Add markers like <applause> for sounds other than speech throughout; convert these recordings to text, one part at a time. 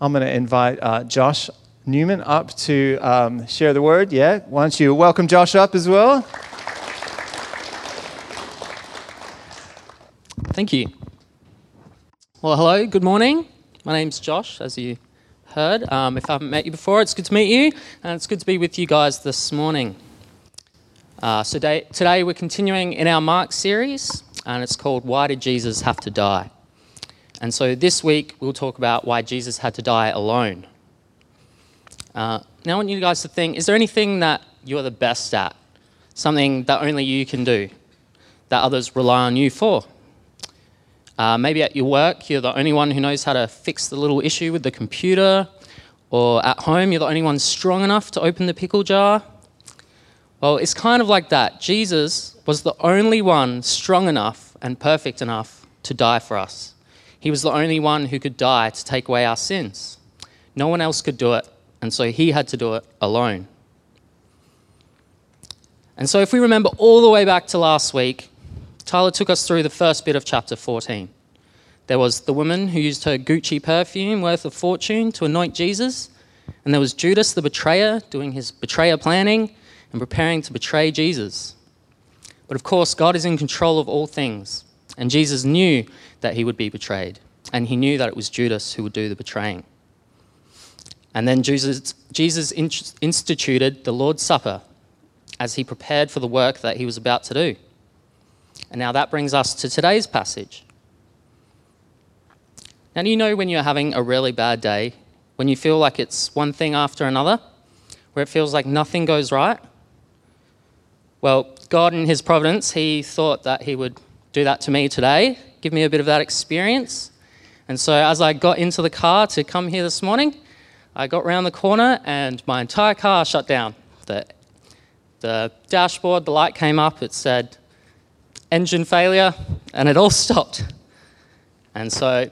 I'm going to invite uh, Josh Newman up to um, share the word. Yeah, why don't you welcome Josh up as well? Thank you. Well, hello, good morning. My name's Josh, as you heard. Um, if I haven't met you before, it's good to meet you, and it's good to be with you guys this morning. Uh, so today, today we're continuing in our Mark series, and it's called Why Did Jesus Have to Die? And so this week we'll talk about why Jesus had to die alone. Uh, now I want you guys to think is there anything that you're the best at? Something that only you can do, that others rely on you for? Uh, maybe at your work, you're the only one who knows how to fix the little issue with the computer, or at home, you're the only one strong enough to open the pickle jar. Well, it's kind of like that. Jesus was the only one strong enough and perfect enough to die for us. He was the only one who could die to take away our sins. No one else could do it, and so he had to do it alone. And so, if we remember all the way back to last week, Tyler took us through the first bit of chapter 14. There was the woman who used her Gucci perfume worth a fortune to anoint Jesus, and there was Judas the betrayer doing his betrayer planning and preparing to betray Jesus. But of course, God is in control of all things, and Jesus knew that he would be betrayed, and he knew that it was Judas who would do the betraying. And then Jesus, Jesus instituted the Lord's Supper as he prepared for the work that he was about to do. And now that brings us to today's passage. Now, do you know when you're having a really bad day, when you feel like it's one thing after another, where it feels like nothing goes right? Well, God, in His providence, He thought that He would do that to me today, give me a bit of that experience. And so, as I got into the car to come here this morning, I got round the corner and my entire car shut down. The, the dashboard, the light came up, it said engine failure, and it all <laughs> stopped. And so,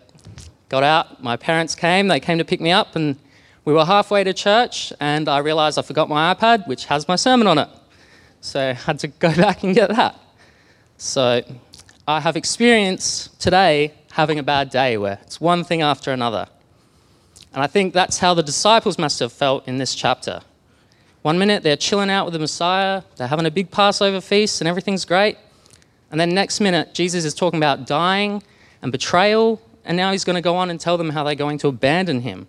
got out, my parents came, they came to pick me up, and we were halfway to church, and I realized I forgot my iPad, which has my sermon on it. So, I had to <laughs> go back and get that. So, I have experienced today having a bad day where it's one thing after another. And I think that's how the disciples must have felt in this chapter. One minute they're chilling out with the Messiah, they're having a big Passover feast, and everything's great. And then next minute, Jesus is talking about dying and betrayal, and now he's going to go on and tell them how they're going to abandon him.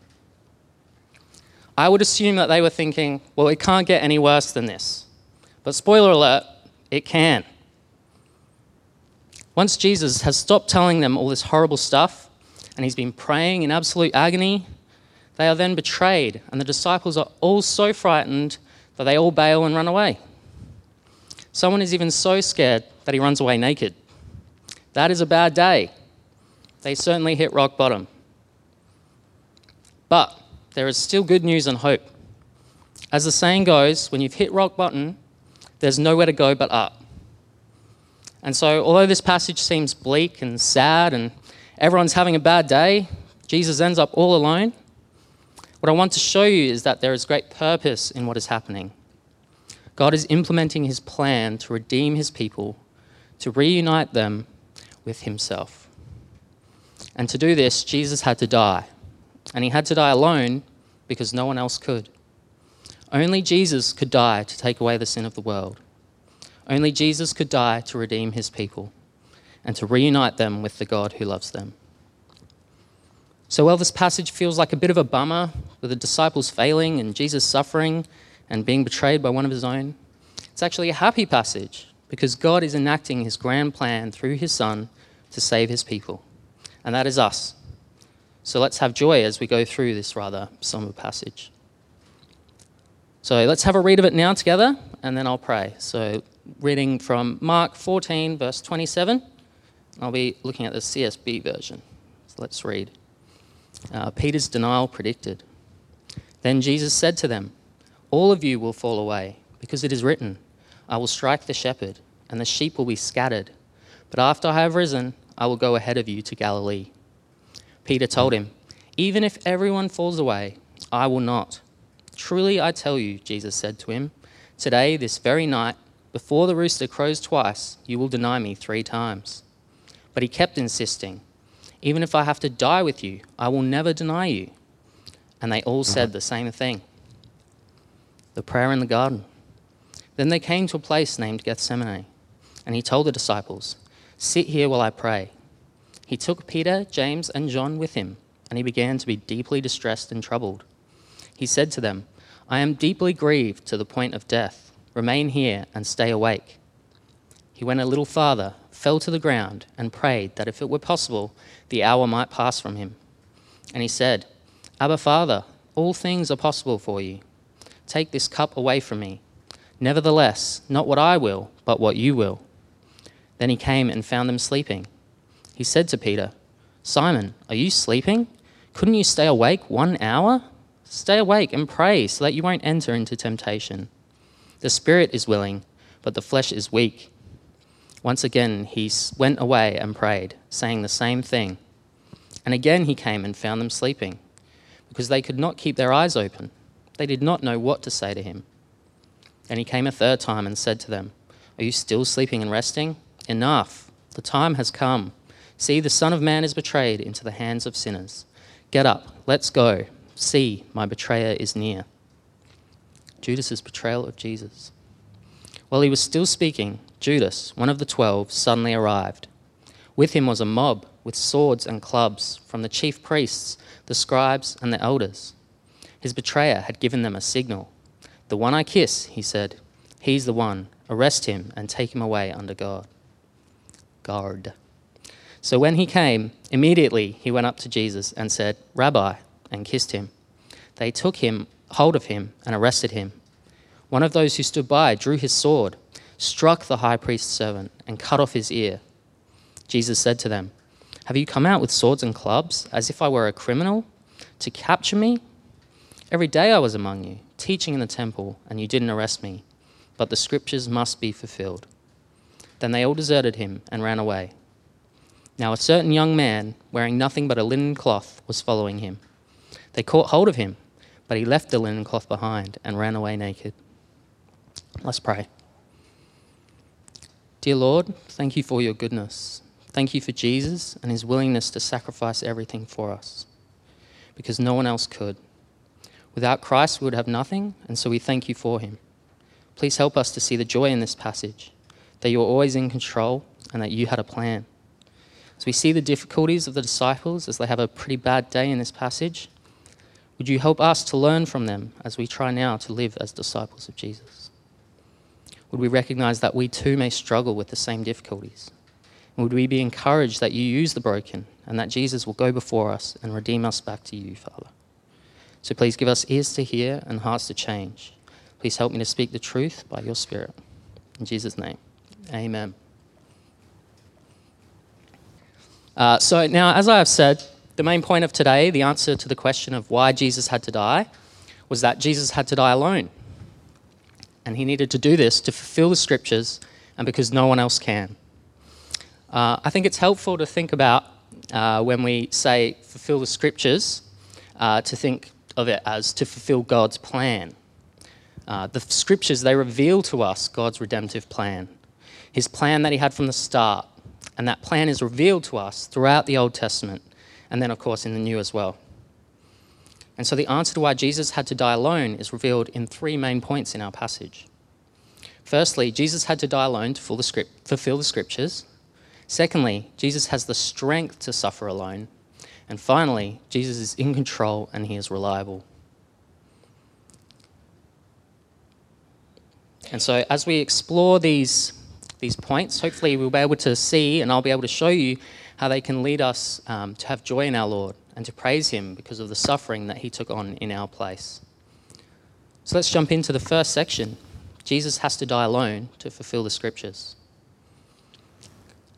I would assume that they were thinking, well, it can't get any worse than this. But spoiler alert, it can. Once Jesus has stopped telling them all this horrible stuff and he's been praying in absolute agony, they are then betrayed, and the disciples are all so frightened that they all bail and run away. Someone is even so scared that he runs away naked. That is a bad day. They certainly hit rock bottom. But there is still good news and hope. As the saying goes, when you've hit rock bottom, there's nowhere to go but up. And so, although this passage seems bleak and sad and everyone's having a bad day, Jesus ends up all alone. What I want to show you is that there is great purpose in what is happening. God is implementing his plan to redeem his people, to reunite them with himself. And to do this, Jesus had to die. And he had to die alone because no one else could. Only Jesus could die to take away the sin of the world. Only Jesus could die to redeem his people and to reunite them with the God who loves them. So, while this passage feels like a bit of a bummer, with the disciples failing and Jesus suffering and being betrayed by one of his own, it's actually a happy passage because God is enacting his grand plan through his Son to save his people. And that is us. So, let's have joy as we go through this rather somber passage. So, let's have a read of it now together, and then I'll pray. So, reading from Mark 14, verse 27. I'll be looking at the CSB version. So let's read. Uh, Peter's denial predicted. Then Jesus said to them, All of you will fall away, because it is written, I will strike the shepherd, and the sheep will be scattered. But after I have risen, I will go ahead of you to Galilee. Peter told him, Even if everyone falls away, I will not. Truly I tell you, Jesus said to him, Today, this very night, before the rooster crows twice, you will deny me three times. But he kept insisting, Even if I have to die with you, I will never deny you. and they all said the same thing the prayer in the garden. Then they came to a place named Gethsemane, and he told the disciples, Sit here while I pray. He took Peter, James, and John with him, and he began to be deeply distressed and troubled. He said to them, I am deeply grieved to the point of death. Remain here and stay awake. He went a little farther, fell to the ground, and prayed that if it were possible, the hour might pass from him. And he said, Abba, Father, all things are possible for you. Take this cup away from me. Nevertheless, not what I will, but what you will. Then he came and found them sleeping. He said to Peter, Simon, are you sleeping? Couldn't you stay awake one hour? Stay awake and pray so that you won't enter into temptation. The spirit is willing, but the flesh is weak. Once again, he went away and prayed, saying the same thing. And again he came and found them sleeping, because they could not keep their eyes open. They did not know what to say to him. And he came a third time and said to them, Are you still sleeping and resting? Enough. The time has come. See, the Son of Man is betrayed into the hands of sinners. Get up, let's go. See, my betrayer is near. Judas's betrayal of Jesus. While he was still speaking, Judas, one of the twelve, suddenly arrived. With him was a mob with swords and clubs from the chief priests, the scribes, and the elders. His betrayer had given them a signal. The one I kiss, he said, he's the one. Arrest him and take him away under guard. Guard. So when he came, immediately he went up to Jesus and said, Rabbi, and kissed him. They took him hold of him and arrested him. One of those who stood by drew his sword, struck the high priest's servant, and cut off his ear. Jesus said to them, Have you come out with swords and clubs, as if I were a criminal, to capture me? Every day I was among you, teaching in the temple, and you didn't arrest me. But the scriptures must be fulfilled. Then they all deserted him and ran away. Now a certain young man, wearing nothing but a linen cloth, was following him. They caught hold of him, but he left the linen cloth behind and ran away naked. Let's pray. Dear Lord, thank you for your goodness. Thank you for Jesus and his willingness to sacrifice everything for us, because no one else could. Without Christ, we would have nothing, and so we thank you for him. Please help us to see the joy in this passage, that you're always in control and that you had a plan. As we see the difficulties of the disciples as they have a pretty bad day in this passage, would you help us to learn from them as we try now to live as disciples of Jesus? Would we recognize that we too may struggle with the same difficulties? And would we be encouraged that you use the broken and that Jesus will go before us and redeem us back to you, Father? So please give us ears to hear and hearts to change. Please help me to speak the truth by your Spirit. In Jesus' name, amen. Uh, so, now, as I have said, the main point of today, the answer to the question of why Jesus had to die, was that Jesus had to die alone. And he needed to do this to fulfill the scriptures and because no one else can. Uh, I think it's helpful to think about uh, when we say fulfill the scriptures, uh, to think of it as to fulfill God's plan. Uh, the scriptures, they reveal to us God's redemptive plan, his plan that he had from the start. And that plan is revealed to us throughout the Old Testament, and then, of course, in the New as well. And so the answer to why Jesus had to die alone is revealed in three main points in our passage. Firstly, Jesus had to die alone to fulfill the scriptures. Secondly, Jesus has the strength to suffer alone. And finally, Jesus is in control and he is reliable. And so, as we explore these, these points, hopefully, we'll be able to see and I'll be able to show you how they can lead us um, to have joy in our Lord and to praise Him because of the suffering that He took on in our place. So, let's jump into the first section. Jesus has to die alone to fulfill the scriptures.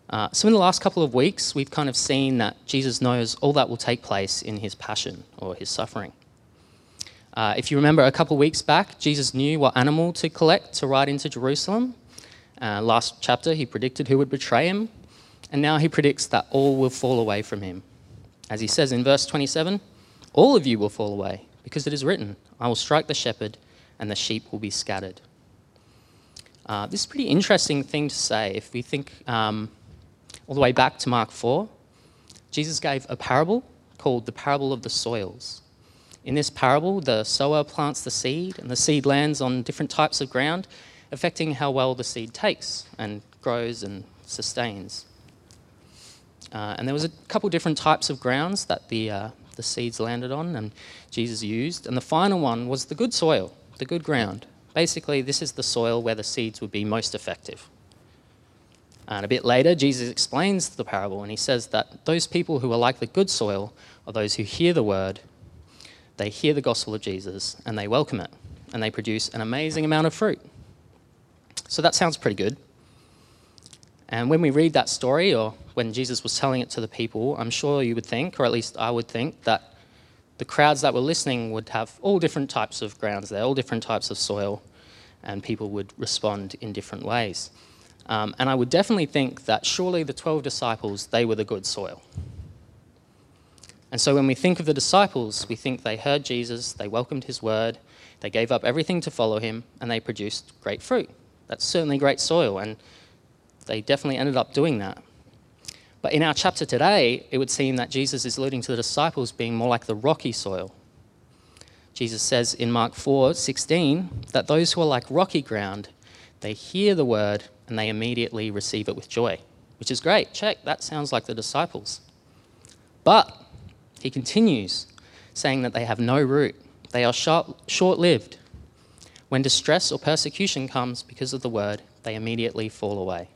Uh, so, in the last couple of weeks, we've kind of seen that Jesus knows all that will take place in his passion or his suffering. Uh, if you remember a couple weeks back, Jesus knew what animal to collect to ride into Jerusalem. Uh, last chapter, he predicted who would betray him, and now he predicts that all will fall away from him. As he says in verse 27, all of you will fall away, because it is written, I will strike the shepherd, and the sheep will be scattered. Uh, this is a pretty interesting thing to say if we think um, all the way back to Mark 4, Jesus gave a parable called the parable of the soils. In this parable, the sower plants the seed, and the seed lands on different types of ground, affecting how well the seed takes and grows and sustains. Uh, and there was a couple different types of grounds that the, uh, the seeds landed on and Jesus used. And the final one was the good soil, the good ground. Basically, this is the soil where the seeds would be most effective. And a bit later, Jesus explains the parable and he says that those people who are like the good soil are those who hear the word, they hear the gospel of Jesus, and they welcome it, and they produce an amazing amount of fruit. So that sounds pretty good. And when we read that story, or when Jesus was telling it to the people, I'm sure you would think, or at least I would think, that the crowds that were listening would have all different types of grounds there, all different types of soil, and people would respond in different ways. Um, and I would definitely think that surely the 12 disciples, they were the good soil. And so when we think of the disciples, we think they heard Jesus, they welcomed his word, they gave up everything to follow him, and they produced great fruit. That's certainly great soil, and they definitely ended up doing that. But in our chapter today, it would seem that Jesus is alluding to the disciples being more like the rocky soil. Jesus says in Mark 4:16 that those who are like rocky ground, they hear the word and they immediately receive it with joy, which is great. Check, that sounds like the disciples. But he continues saying that they have no root, they are short lived. When distress or persecution comes because of the word, they immediately fall away.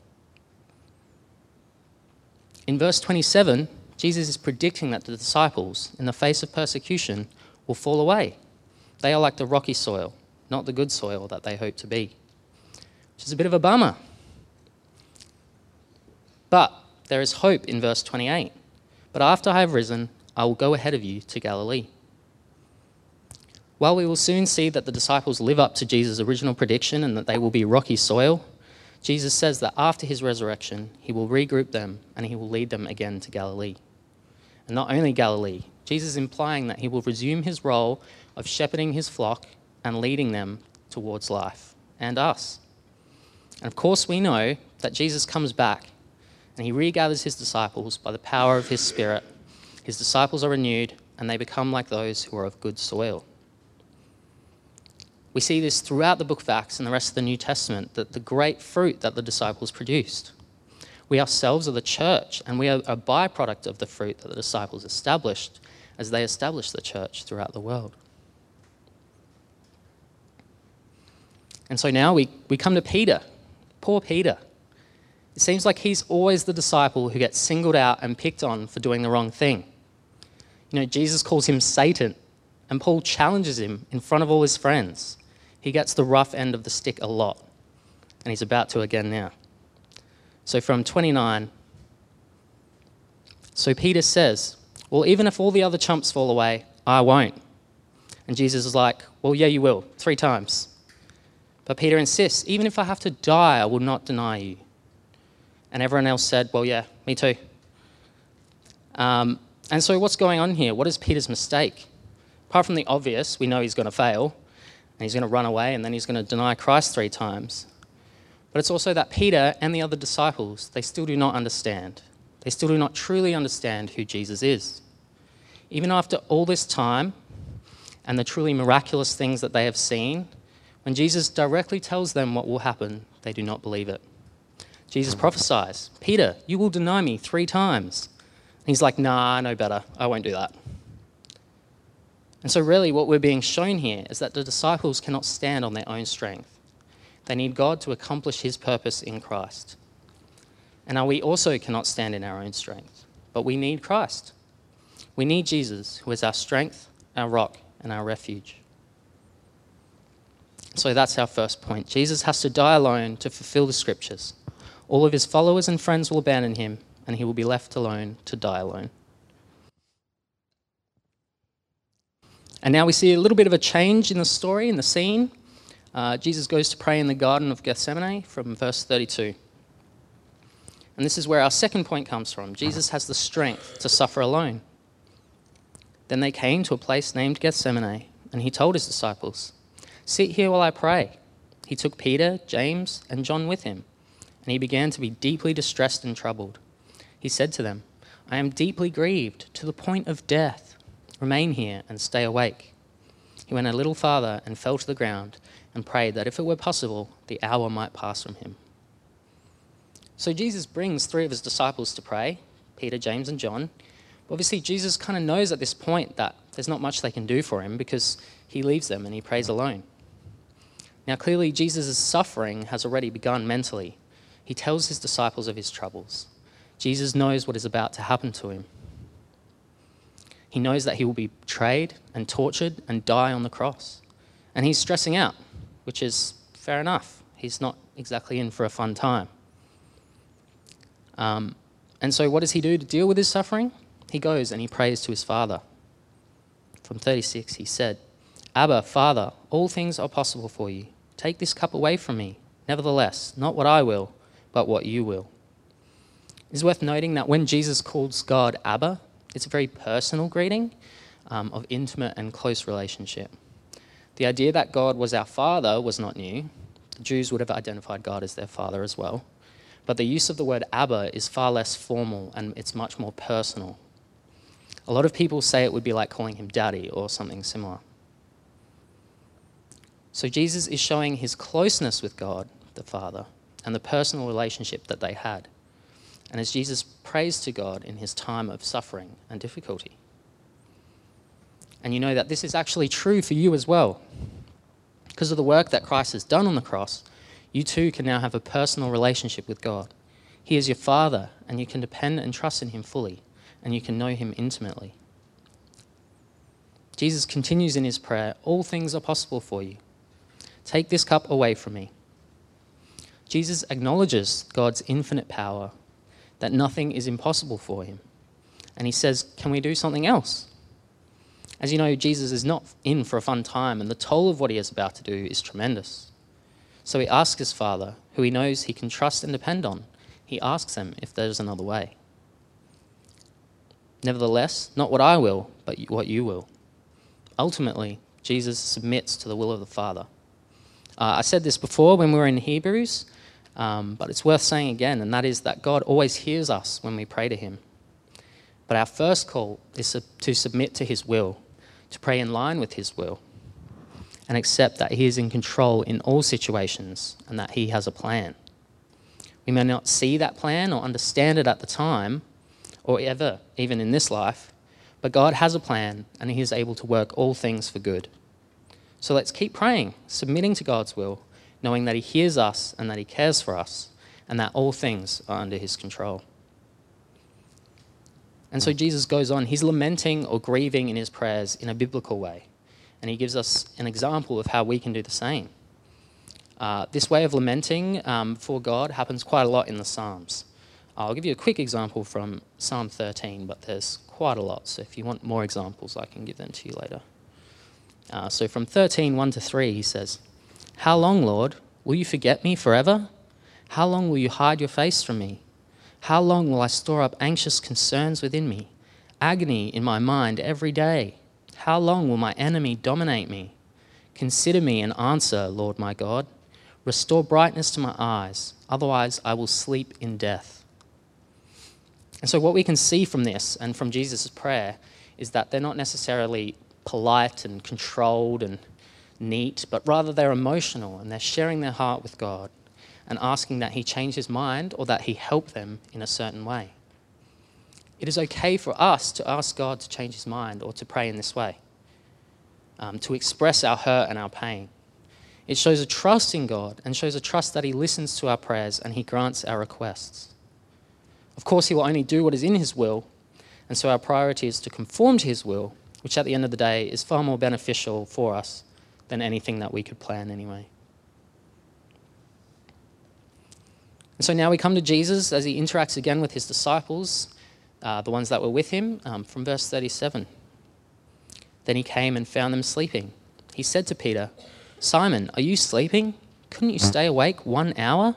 In verse 27, Jesus is predicting that the disciples, in the face of persecution, will fall away. They are like the rocky soil, not the good soil that they hope to be, which is a bit of a bummer. But there is hope in verse 28. But after I have risen, I will go ahead of you to Galilee. While we will soon see that the disciples live up to Jesus' original prediction and that they will be rocky soil, Jesus says that after his resurrection, he will regroup them and he will lead them again to Galilee. And not only Galilee, Jesus is implying that he will resume his role of shepherding his flock and leading them towards life and us. And of course, we know that Jesus comes back and he regathers his disciples by the power of his Spirit. His disciples are renewed and they become like those who are of good soil. We see this throughout the book of Acts and the rest of the New Testament, that the great fruit that the disciples produced. We ourselves are the church, and we are a byproduct of the fruit that the disciples established as they established the church throughout the world. And so now we, we come to Peter. Poor Peter. It seems like he's always the disciple who gets singled out and picked on for doing the wrong thing. You know, Jesus calls him Satan, and Paul challenges him in front of all his friends he gets the rough end of the stick a lot. And he's about to again now. So from 29, so Peter says, Well, even if all the other chumps fall away, I won't. And Jesus is like, Well, yeah, you will, three times. But Peter insists, Even if I have to die, I will not deny you. And everyone else said, Well, yeah, me too. Um, and so, what's going on here? What is Peter's mistake? Apart from the obvious, we know he's going to fail and he's going to run away and then he's going to deny Christ three times. But it's also that Peter and the other disciples, they still do not understand. They still do not truly understand who Jesus is. Even after all this time and the truly miraculous things that they have seen, when Jesus directly tells them what will happen, they do not believe it. Jesus prophesies, Peter, you will deny me three times. And he's like, nah, know better. I won't do that. And so, really, what we're being shown here is that the disciples cannot stand on their own strength. They need God to accomplish his purpose in Christ. And now we also cannot stand in our own strength, but we need Christ. We need Jesus, who is our strength, our rock, and our refuge. So that's our first point. Jesus has to die alone to fulfill the scriptures. All of his followers and friends will abandon him, and he will be left alone to die alone. And now we see a little bit of a change in the story, in the scene. Uh, Jesus goes to pray in the Garden of Gethsemane from verse 32. And this is where our second point comes from. Jesus has the strength to suffer alone. Then they came to a place named Gethsemane, and he told his disciples, Sit here while I pray. He took Peter, James, and John with him, and he began to be deeply distressed and troubled. He said to them, I am deeply grieved to the point of death. Remain here and stay awake. He went a little farther and fell to the ground and prayed that if it were possible, the hour might pass from him. So Jesus brings three of his disciples to pray Peter, James, and John. Obviously, Jesus kind of knows at this point that there's not much they can do for him because he leaves them and he prays alone. Now, clearly, Jesus' suffering has already begun mentally. He tells his disciples of his troubles. Jesus knows what is about to happen to him. He knows that he will be betrayed and tortured and die on the cross. And he's stressing out, which is fair enough. He's not exactly in for a fun time. Um, and so, what does he do to deal with his suffering? He goes and he prays to his Father. From 36, he said, Abba, Father, all things are possible for you. Take this cup away from me. Nevertheless, not what I will, but what you will. It's worth noting that when Jesus calls God Abba, it's a very personal greeting um, of intimate and close relationship. The idea that God was our Father was not new. The Jews would have identified God as their Father as well. But the use of the word Abba is far less formal and it's much more personal. A lot of people say it would be like calling him Daddy or something similar. So Jesus is showing his closeness with God, the Father, and the personal relationship that they had. And as Jesus prays to God in his time of suffering and difficulty. And you know that this is actually true for you as well. Because of the work that Christ has done on the cross, you too can now have a personal relationship with God. He is your Father, and you can depend and trust in Him fully, and you can know Him intimately. Jesus continues in his prayer All things are possible for you. Take this cup away from me. Jesus acknowledges God's infinite power, that nothing is impossible for him. And he says, Can we do something else? As you know, Jesus is not in for a fun time, and the toll of what he is about to do is tremendous. So he asks his Father, who he knows he can trust and depend on, he asks him if there's another way. Nevertheless, not what I will, but what you will. Ultimately, Jesus submits to the will of the Father. Uh, I said this before when we were in Hebrews, um, but it's worth saying again, and that is that God always hears us when we pray to Him. But our first call is to submit to His will, to pray in line with His will, and accept that He is in control in all situations and that He has a plan. We may not see that plan or understand it at the time, or ever, even in this life, but God has a plan and He is able to work all things for good. So let's keep praying, submitting to God's will, knowing that He hears us and that He cares for us, and that all things are under His control. And so Jesus goes on, He's lamenting or grieving in His prayers in a biblical way. And He gives us an example of how we can do the same. Uh, this way of lamenting um, for God happens quite a lot in the Psalms. I'll give you a quick example from Psalm 13, but there's quite a lot. So if you want more examples, I can give them to you later. Uh, so from 13, 1 to 3, he says, How long, Lord, will you forget me forever? How long will you hide your face from me? How long will I store up anxious concerns within me, agony in my mind every day? How long will my enemy dominate me? Consider me and answer, Lord my God. Restore brightness to my eyes, otherwise I will sleep in death. And so, what we can see from this and from Jesus' prayer is that they're not necessarily polite and controlled and neat, but rather they're emotional and they're sharing their heart with God and asking that He change His mind or that He help them in a certain way. It is okay for us to ask God to change His mind or to pray in this way, um, to express our hurt and our pain. It shows a trust in God and shows a trust that He listens to our prayers and He grants our requests. Of course, He will only do what is in His will, and so our priority is to conform to His will which at the end of the day is far more beneficial for us than anything that we could plan anyway. And so now we come to Jesus as he interacts again with his disciples, uh, the ones that were with him, um, from verse 37. Then he came and found them sleeping. He said to Peter, Simon, are you sleeping? Couldn't you stay awake one hour?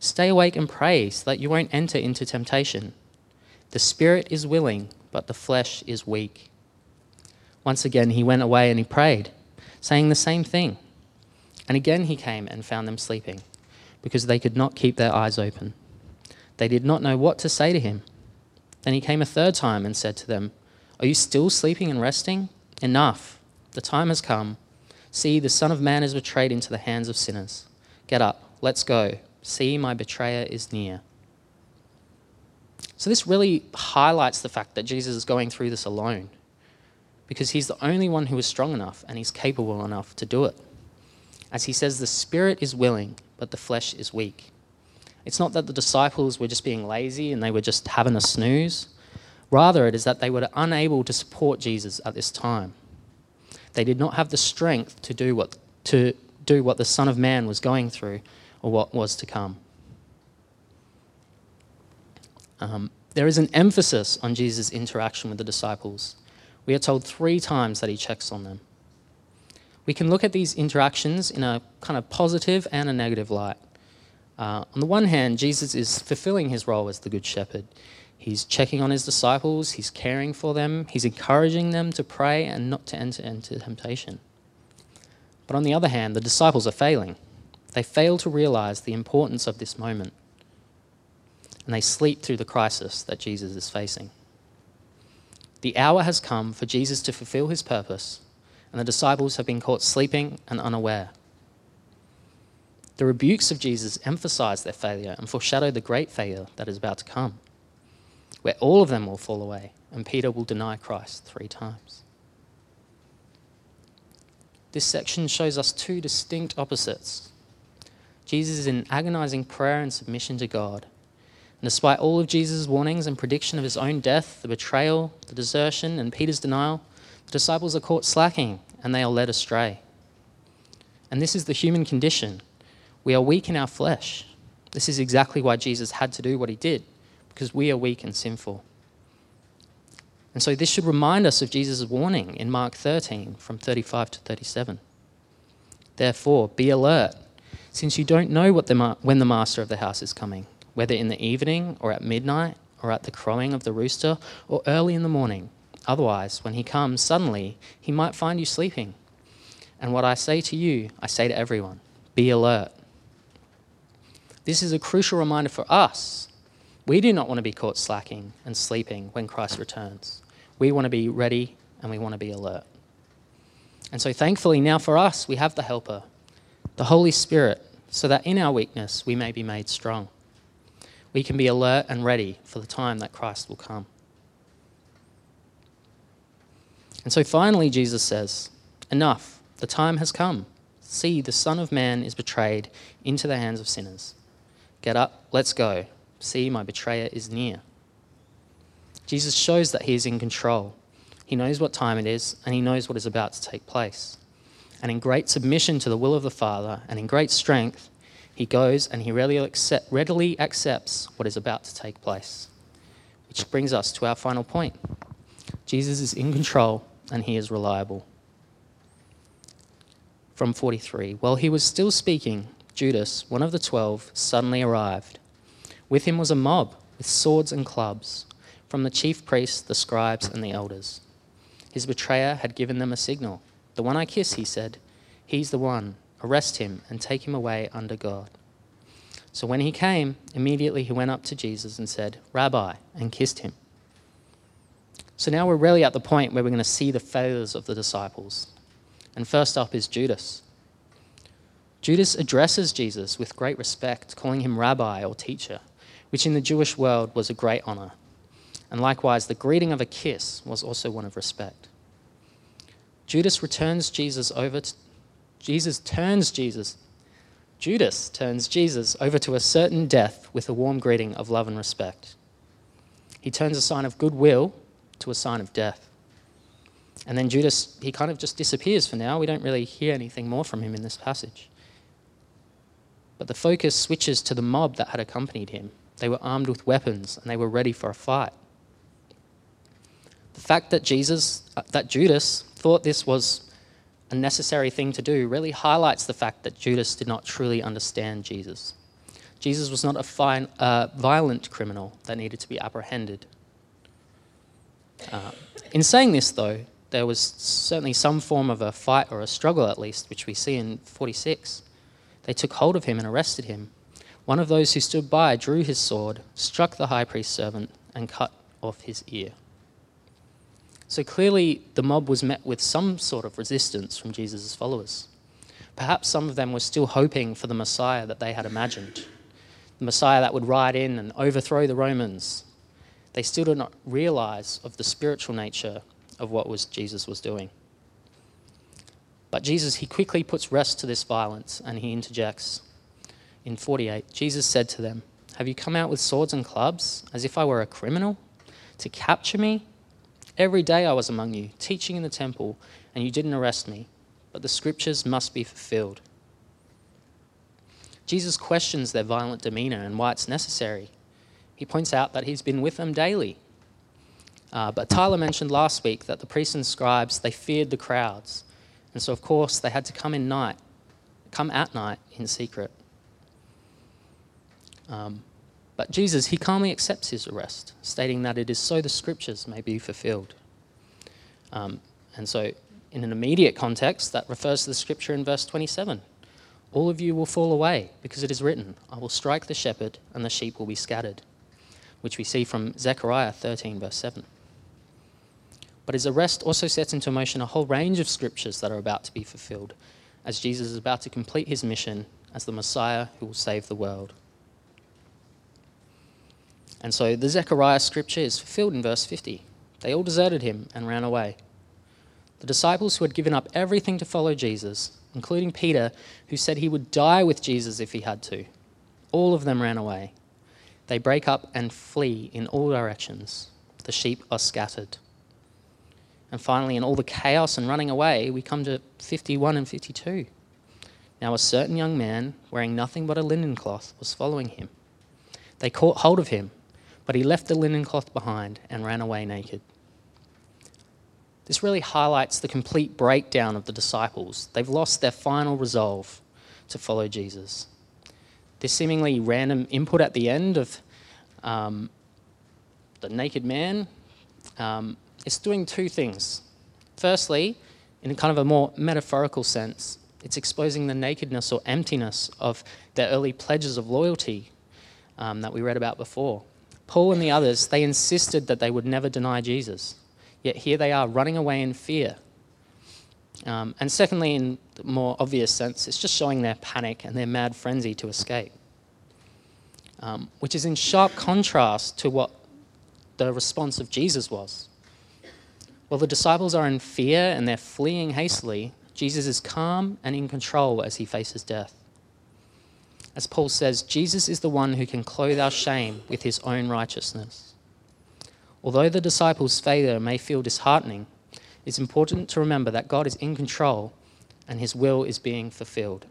Stay awake and pray so that you won't enter into temptation. The spirit is willing, but the flesh is weak. Once again, he went away and he prayed, saying the same thing. And again he came and found them sleeping, because they could not keep their eyes open. They did not know what to say to him. Then he came a third time and said to them, Are you still sleeping and resting? Enough. the time has come. See, the Son of Man is betrayed into the hands of sinners. Get up, let's go. See, my betrayer is near. So, this really highlights the fact that Jesus is going through this alone because he's the only one who is strong enough and he's capable enough to do it. As he says, the spirit is willing, but the flesh is weak. It's not that the disciples were just being lazy and they were just having a snooze. Rather, it is that they were unable to support Jesus at this time. They did not have the strength to do what, to do what the Son of Man was going through or what was to come. Um, there is an emphasis on Jesus' interaction with the disciples. We are told three times that he checks on them. We can look at these interactions in a kind of positive and a negative light. Uh, on the one hand, Jesus is fulfilling his role as the Good Shepherd. He's checking on his disciples, he's caring for them, he's encouraging them to pray and not to enter into temptation. But on the other hand, the disciples are failing. They fail to realize the importance of this moment. And they sleep through the crisis that Jesus is facing. The hour has come for Jesus to fulfill his purpose, and the disciples have been caught sleeping and unaware. The rebukes of Jesus emphasize their failure and foreshadow the great failure that is about to come, where all of them will fall away and Peter will deny Christ three times. This section shows us two distinct opposites. Jesus is in agonizing prayer and submission to God. And despite all of Jesus' warnings and prediction of his own death, the betrayal, the desertion, and Peter's denial, the disciples are caught slacking and they are led astray. And this is the human condition we are weak in our flesh. This is exactly why Jesus had to do what he did, because we are weak and sinful. And so this should remind us of Jesus' warning in Mark 13 from 35 to 37. Therefore, be alert, since you don't know the ma- when the master of the house is coming, whether in the evening or at midnight or at the crowing of the rooster or early in the morning. Otherwise, when he comes suddenly, he might find you sleeping. And what I say to you, I say to everyone be alert. This is a crucial reminder for us. We do not want to be caught slacking and sleeping when Christ returns. We want to be ready and we want to be alert. And so, thankfully, now for us, we have the Helper, the Holy Spirit, so that in our weakness we may be made strong. We can be alert and ready for the time that Christ will come. And so finally, Jesus says, Enough, the time has come. See, the Son of Man is betrayed into the hands of sinners. Get up, let's go. See, my betrayer is near. Jesus shows that he is in control. He knows what time it is, and he knows what is about to take place. And in great submission to the will of the Father, and in great strength, he goes and he readily, accept, readily accepts what is about to take place. Which brings us to our final point Jesus is in control, and he is reliable. From 43 While he was still speaking, Judas, one of the twelve, suddenly arrived. With him was a mob with swords and clubs from the chief priests, the scribes, and the elders. His betrayer had given them a signal. The one I kiss, he said, he's the one. Arrest him and take him away under God. So when he came, immediately he went up to Jesus and said, Rabbi, and kissed him. So now we're really at the point where we're going to see the failures of the disciples. And first up is Judas. Judas addresses Jesus with great respect, calling him rabbi or teacher, which in the Jewish world was a great honor. And likewise, the greeting of a kiss was also one of respect. Judas returns Jesus over Jesus turns Jesus Judas turns Jesus over to a certain death with a warm greeting of love and respect. He turns a sign of goodwill to a sign of death. And then Judas, he kind of just disappears for now. We don't really hear anything more from him in this passage. But the focus switches to the mob that had accompanied him. They were armed with weapons and they were ready for a fight. The fact that Jesus, uh, that Judas thought this was a necessary thing to do really highlights the fact that Judas did not truly understand Jesus. Jesus was not a fine, uh, violent criminal that needed to be apprehended. Uh, in saying this, though, there was certainly some form of a fight or a struggle, at least, which we see in 46. They took hold of him and arrested him. One of those who stood by drew his sword, struck the high priest's servant, and cut off his ear. So clearly, the mob was met with some sort of resistance from Jesus' followers. Perhaps some of them were still hoping for the Messiah that they had imagined, the Messiah that would ride in and overthrow the Romans. They still did not realize of the spiritual nature of what was Jesus was doing. But Jesus, he quickly puts rest to this violence and he interjects. In 48, Jesus said to them, Have you come out with swords and clubs as if I were a criminal to capture me? Every day I was among you, teaching in the temple, and you didn't arrest me, but the scriptures must be fulfilled. Jesus questions their violent demeanor and why it's necessary. He points out that he's been with them daily. Uh, but Tyler mentioned last week that the priests and scribes, they feared the crowds. And so, of course, they had to come in night, come at night in secret. Um, but Jesus, he calmly accepts his arrest, stating that it is so the scriptures may be fulfilled. Um, and so, in an immediate context, that refers to the scripture in verse 27. All of you will fall away, because it is written, I will strike the shepherd, and the sheep will be scattered, which we see from Zechariah 13, verse 7. But his arrest also sets into motion a whole range of scriptures that are about to be fulfilled, as Jesus is about to complete his mission as the Messiah who will save the world. And so the Zechariah scripture is fulfilled in verse 50. They all deserted him and ran away. The disciples who had given up everything to follow Jesus, including Peter, who said he would die with Jesus if he had to, all of them ran away. They break up and flee in all directions. The sheep are scattered. And finally, in all the chaos and running away, we come to 51 and 52. Now, a certain young man, wearing nothing but a linen cloth, was following him. They caught hold of him but he left the linen cloth behind and ran away naked. This really highlights the complete breakdown of the disciples. They've lost their final resolve to follow Jesus. This seemingly random input at the end of um, the naked man um, is doing two things. Firstly, in a kind of a more metaphorical sense, it's exposing the nakedness or emptiness of their early pledges of loyalty um, that we read about before. Paul and the others, they insisted that they would never deny Jesus. Yet here they are running away in fear. Um, and secondly, in the more obvious sense, it's just showing their panic and their mad frenzy to escape, um, which is in sharp contrast to what the response of Jesus was. While the disciples are in fear and they're fleeing hastily, Jesus is calm and in control as he faces death. As Paul says, Jesus is the one who can clothe our shame with his own righteousness. Although the disciples' failure may feel disheartening, it's important to remember that God is in control and his will is being fulfilled.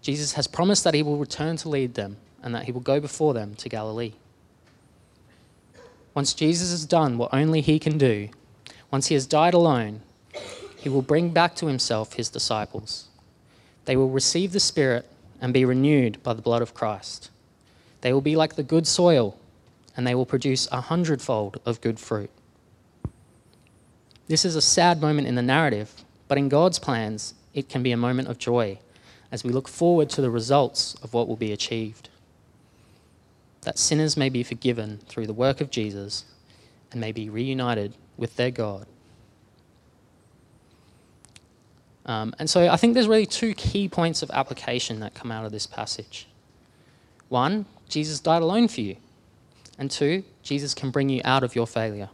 Jesus has promised that he will return to lead them and that he will go before them to Galilee. Once Jesus has done what only he can do, once he has died alone, he will bring back to himself his disciples. They will receive the Spirit and be renewed by the blood of Christ. They will be like the good soil, and they will produce a hundredfold of good fruit. This is a sad moment in the narrative, but in God's plans, it can be a moment of joy as we look forward to the results of what will be achieved. That sinners may be forgiven through the work of Jesus and may be reunited with their God um, and so I think there's really two key points of application that come out of this passage. One, Jesus died alone for you. And two, Jesus can bring you out of your failure.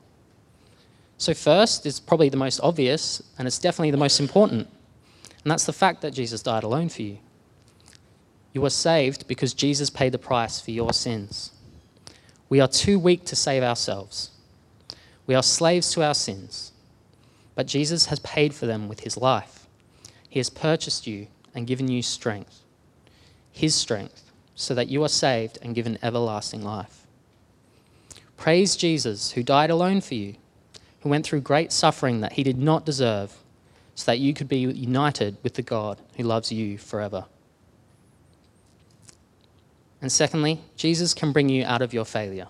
So, first is probably the most obvious, and it's definitely the most important, and that's the fact that Jesus died alone for you. You are saved because Jesus paid the price for your sins. We are too weak to save ourselves. We are slaves to our sins, but Jesus has paid for them with his life. He has purchased you and given you strength, His strength, so that you are saved and given everlasting life. Praise Jesus, who died alone for you, who went through great suffering that he did not deserve, so that you could be united with the God who loves you forever. And secondly, Jesus can bring you out of your failure.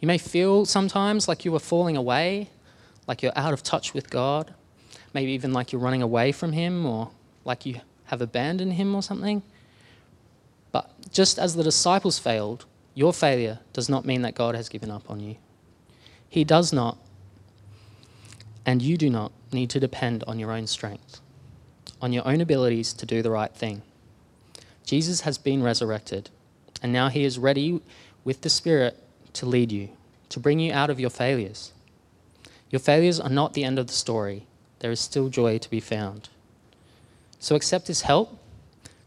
You may feel sometimes like you are falling away, like you're out of touch with God maybe even like you're running away from Him or like you have abandoned Him or something. But just as the disciples failed, your failure does not mean that God has given up on you. He does not, and you do not need to depend on your own strength, on your own abilities to do the right thing. Jesus has been resurrected, and now he is ready with the Spirit to lead you, to bring you out of your failures. Your failures are not the end of the story, there is still joy to be found. So accept his help.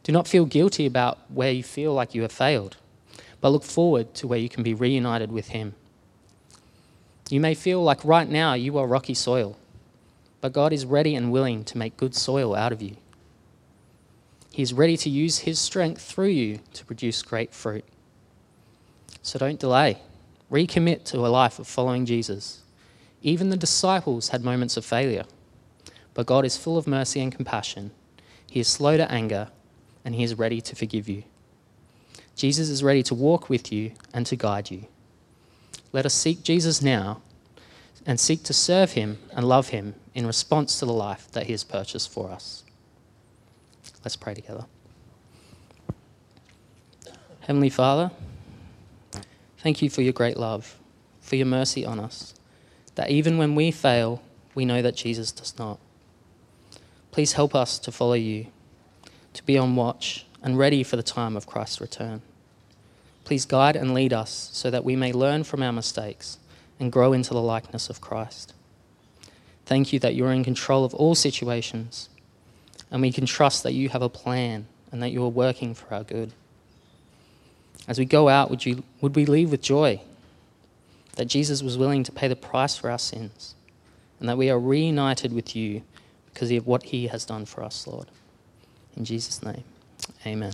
Do not feel guilty about where you feel like you have failed, but look forward to where you can be reunited with him. You may feel like right now you are rocky soil, but God is ready and willing to make good soil out of you. He is ready to use His strength through you to produce great fruit. So don't delay. Recommit to a life of following Jesus. Even the disciples had moments of failure, but God is full of mercy and compassion. He is slow to anger, and He is ready to forgive you. Jesus is ready to walk with you and to guide you. Let us seek Jesus now and seek to serve him and love him in response to the life that he has purchased for us. Let's pray together. Heavenly Father, thank you for your great love, for your mercy on us, that even when we fail, we know that Jesus does not. Please help us to follow you, to be on watch and ready for the time of Christ's return. Please guide and lead us so that we may learn from our mistakes and grow into the likeness of Christ. Thank you that you're in control of all situations, and we can trust that you have a plan and that you are working for our good. As we go out, would, you, would we leave with joy that Jesus was willing to pay the price for our sins and that we are reunited with you because of what he has done for us, Lord? In Jesus' name, amen.